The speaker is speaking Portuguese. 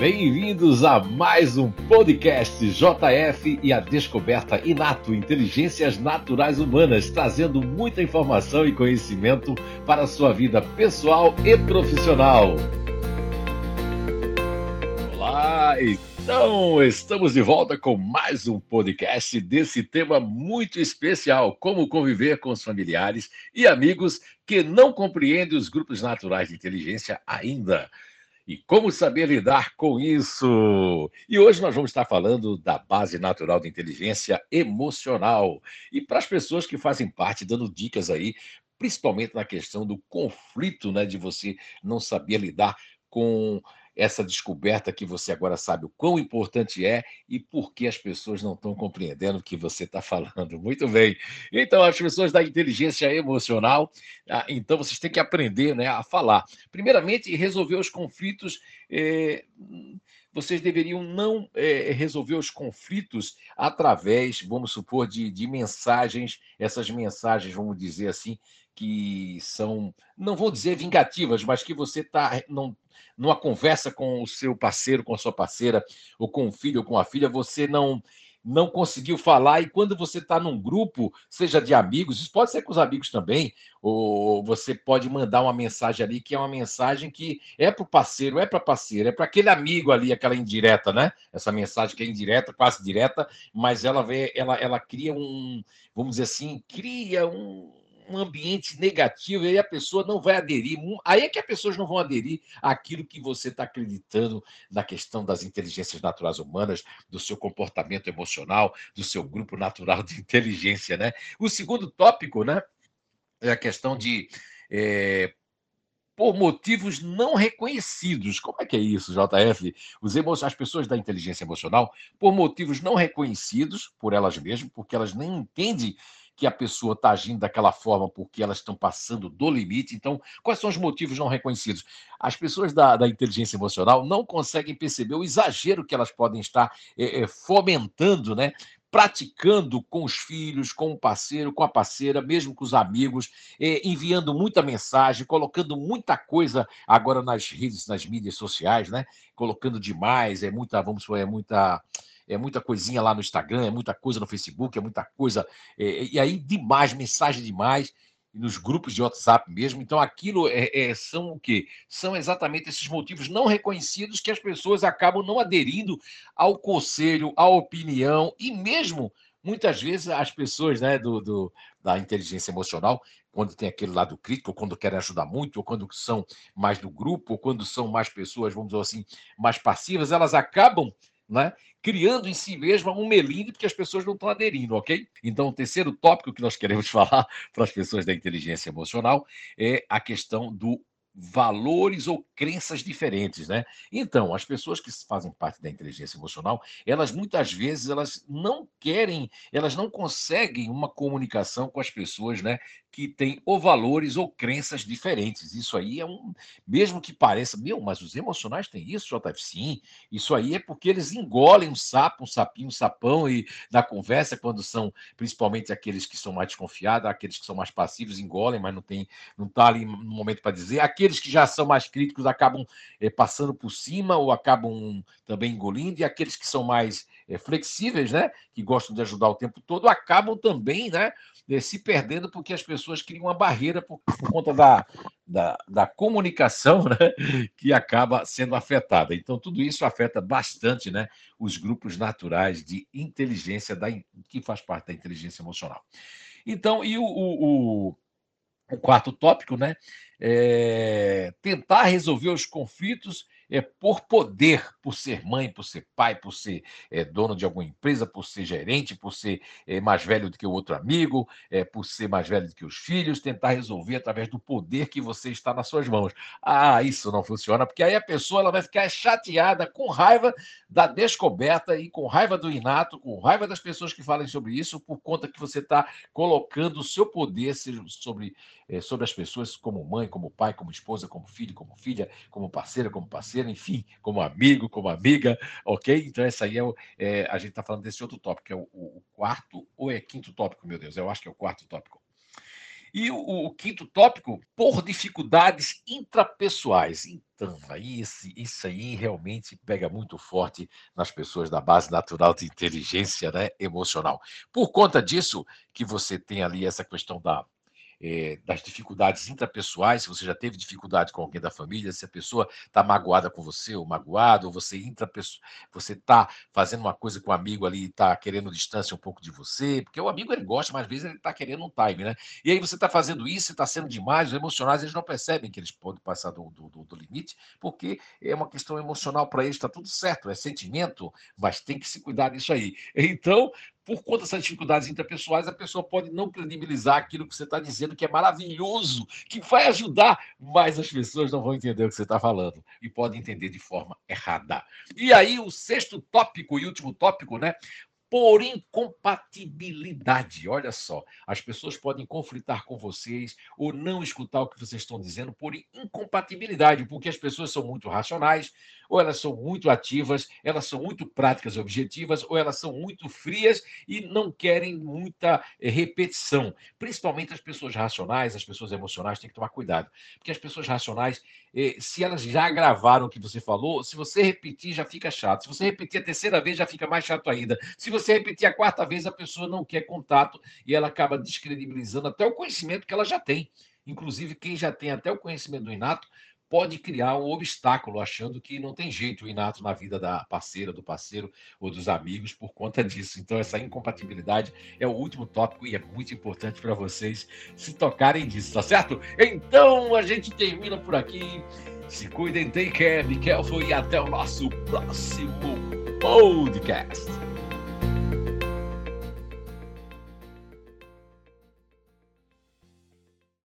Bem-vindos a mais um podcast JF e a Descoberta Inato Inteligências Naturais Humanas, trazendo muita informação e conhecimento para a sua vida pessoal e profissional. Olá, então estamos de volta com mais um podcast desse tema muito especial: como conviver com os familiares e amigos que não compreendem os grupos naturais de inteligência ainda. E como saber lidar com isso? E hoje nós vamos estar falando da base natural de inteligência emocional. E para as pessoas que fazem parte, dando dicas aí, principalmente na questão do conflito, né, de você não saber lidar com essa descoberta que você agora sabe o quão importante é e por que as pessoas não estão compreendendo o que você está falando. Muito bem. Então, as pessoas da inteligência emocional, ah, então vocês têm que aprender né, a falar. Primeiramente, resolver os conflitos. Eh, vocês deveriam não é, resolver os conflitos através, vamos supor, de, de mensagens, essas mensagens, vamos dizer assim, que são, não vou dizer vingativas, mas que você está não numa conversa com o seu parceiro, com a sua parceira, ou com o filho ou com a filha, você não não conseguiu falar, e quando você está num grupo, seja de amigos, isso pode ser com os amigos também, ou você pode mandar uma mensagem ali que é uma mensagem que é para o parceiro, é para a parceira, é para aquele amigo ali, aquela indireta, né? Essa mensagem que é indireta, quase direta, mas ela vê, ela, ela cria um, vamos dizer assim, cria um, um ambiente negativo, aí a pessoa não vai aderir. Aí é que as pessoas não vão aderir àquilo que você está acreditando na questão das inteligências naturais humanas, do seu comportamento emocional, do seu grupo natural de inteligência, né? O segundo tópico, né, é a questão de é, por motivos não reconhecidos. Como é que é isso, JF? As pessoas da inteligência emocional, por motivos não reconhecidos por elas mesmas, porque elas nem entendem que a pessoa está agindo daquela forma porque elas estão passando do limite. Então, quais são os motivos não reconhecidos? As pessoas da, da inteligência emocional não conseguem perceber o exagero que elas podem estar é, é, fomentando, né? praticando com os filhos, com o parceiro, com a parceira, mesmo com os amigos, é, enviando muita mensagem, colocando muita coisa agora nas redes, nas mídias sociais, né? Colocando demais, é muita, vamos supor, é muita é muita coisinha lá no Instagram, é muita coisa no Facebook, é muita coisa. É, e aí, demais, mensagem demais, nos grupos de WhatsApp mesmo. Então, aquilo é, é, são o quê? São exatamente esses motivos não reconhecidos que as pessoas acabam não aderindo ao conselho, à opinião, e mesmo. Muitas vezes as pessoas né, do, do da inteligência emocional, quando tem aquele lado crítico, ou quando querem ajudar muito, ou quando são mais do grupo, ou quando são mais pessoas, vamos dizer assim, mais passivas, elas acabam né? criando em si mesma um melindre porque as pessoas não estão aderindo, ok? Então, o terceiro tópico que nós queremos falar para as pessoas da inteligência emocional é a questão do valores ou crenças diferentes, né? Então, as pessoas que fazem parte da inteligência emocional, elas muitas vezes elas não querem, elas não conseguem uma comunicação com as pessoas, né, que têm ou valores ou crenças diferentes. Isso aí é um, mesmo que pareça, meu, mas os emocionais têm isso, JF? Sim. Isso aí é porque eles engolem um sapo, um sapinho, um sapão e na conversa quando são, principalmente aqueles que são mais desconfiados, aqueles que são mais passivos engolem, mas não tem, não tá ali no momento para dizer. Aqueles que já são mais críticos acabam é, passando por cima ou acabam também engolindo, e aqueles que são mais é, flexíveis, né, que gostam de ajudar o tempo todo, acabam também né, é, se perdendo porque as pessoas criam uma barreira por, por conta da, da, da, comunicação né, que acaba sendo afetada. Então, tudo isso afeta bastante né, os grupos naturais de inteligência da, que faz parte da inteligência emocional. Então, e o, o, o, o quarto tópico, né? É tentar resolver os conflitos é, por poder, por ser mãe, por ser pai, por ser é, dono de alguma empresa, por ser gerente, por ser é, mais velho do que o outro amigo, é, por ser mais velho do que os filhos, tentar resolver através do poder que você está nas suas mãos. Ah, isso não funciona, porque aí a pessoa ela vai ficar chateada, com raiva da descoberta e com raiva do inato, com raiva das pessoas que falem sobre isso, por conta que você está colocando o seu poder sobre, é, sobre as pessoas como mãe, como pai, como esposa, como filho, como filha, como parceira, como parceiro enfim, como amigo, como amiga, ok? Então, essa aí é, o, é a gente está falando desse outro tópico, que é o, o, quarto ou é quinto tópico, meu Deus? Eu acho que é o quarto tópico. E o, o, quinto tópico, por dificuldades intrapessoais. Então, aí, esse, isso aí realmente pega muito forte nas pessoas da base natural de inteligência né, emocional. Por conta disso, que você tem ali essa questão da é, das dificuldades intrapessoais, se você já teve dificuldade com alguém da família, se a pessoa está magoada com você ou magoado, ou você você está fazendo uma coisa com o um amigo ali e está querendo distância um pouco de você, porque o amigo ele gosta, mas às vezes ele está querendo um time, né? E aí você está fazendo isso, está sendo demais, os emocionais eles não percebem que eles podem passar do, do, do limite, porque é uma questão emocional para eles, está tudo certo, é sentimento, mas tem que se cuidar disso aí. Então, por conta dessas dificuldades interpessoais, a pessoa pode não credibilizar aquilo que você está dizendo, que é maravilhoso, que vai ajudar, mas as pessoas não vão entender o que você está falando e podem entender de forma errada. E aí, o sexto tópico e último tópico, né? por incompatibilidade. Olha só, as pessoas podem conflitar com vocês ou não escutar o que vocês estão dizendo por incompatibilidade, porque as pessoas são muito racionais, ou elas são muito ativas, elas são muito práticas objetivas, ou elas são muito frias e não querem muita eh, repetição. Principalmente as pessoas racionais, as pessoas emocionais, têm que tomar cuidado, porque as pessoas racionais, eh, se elas já gravaram o que você falou, se você repetir, já fica chato. Se você repetir a terceira vez, já fica mais chato ainda. Se você repetir a quarta vez, a pessoa não quer contato e ela acaba descredibilizando até o conhecimento que ela já tem. Inclusive, quem já tem até o conhecimento do inato pode criar um obstáculo, achando que não tem jeito inato na vida da parceira, do parceiro ou dos amigos por conta disso. Então, essa incompatibilidade é o último tópico e é muito importante para vocês se tocarem disso, tá certo? Então, a gente termina por aqui. Se cuidem, take care, careful e até o nosso próximo podcast.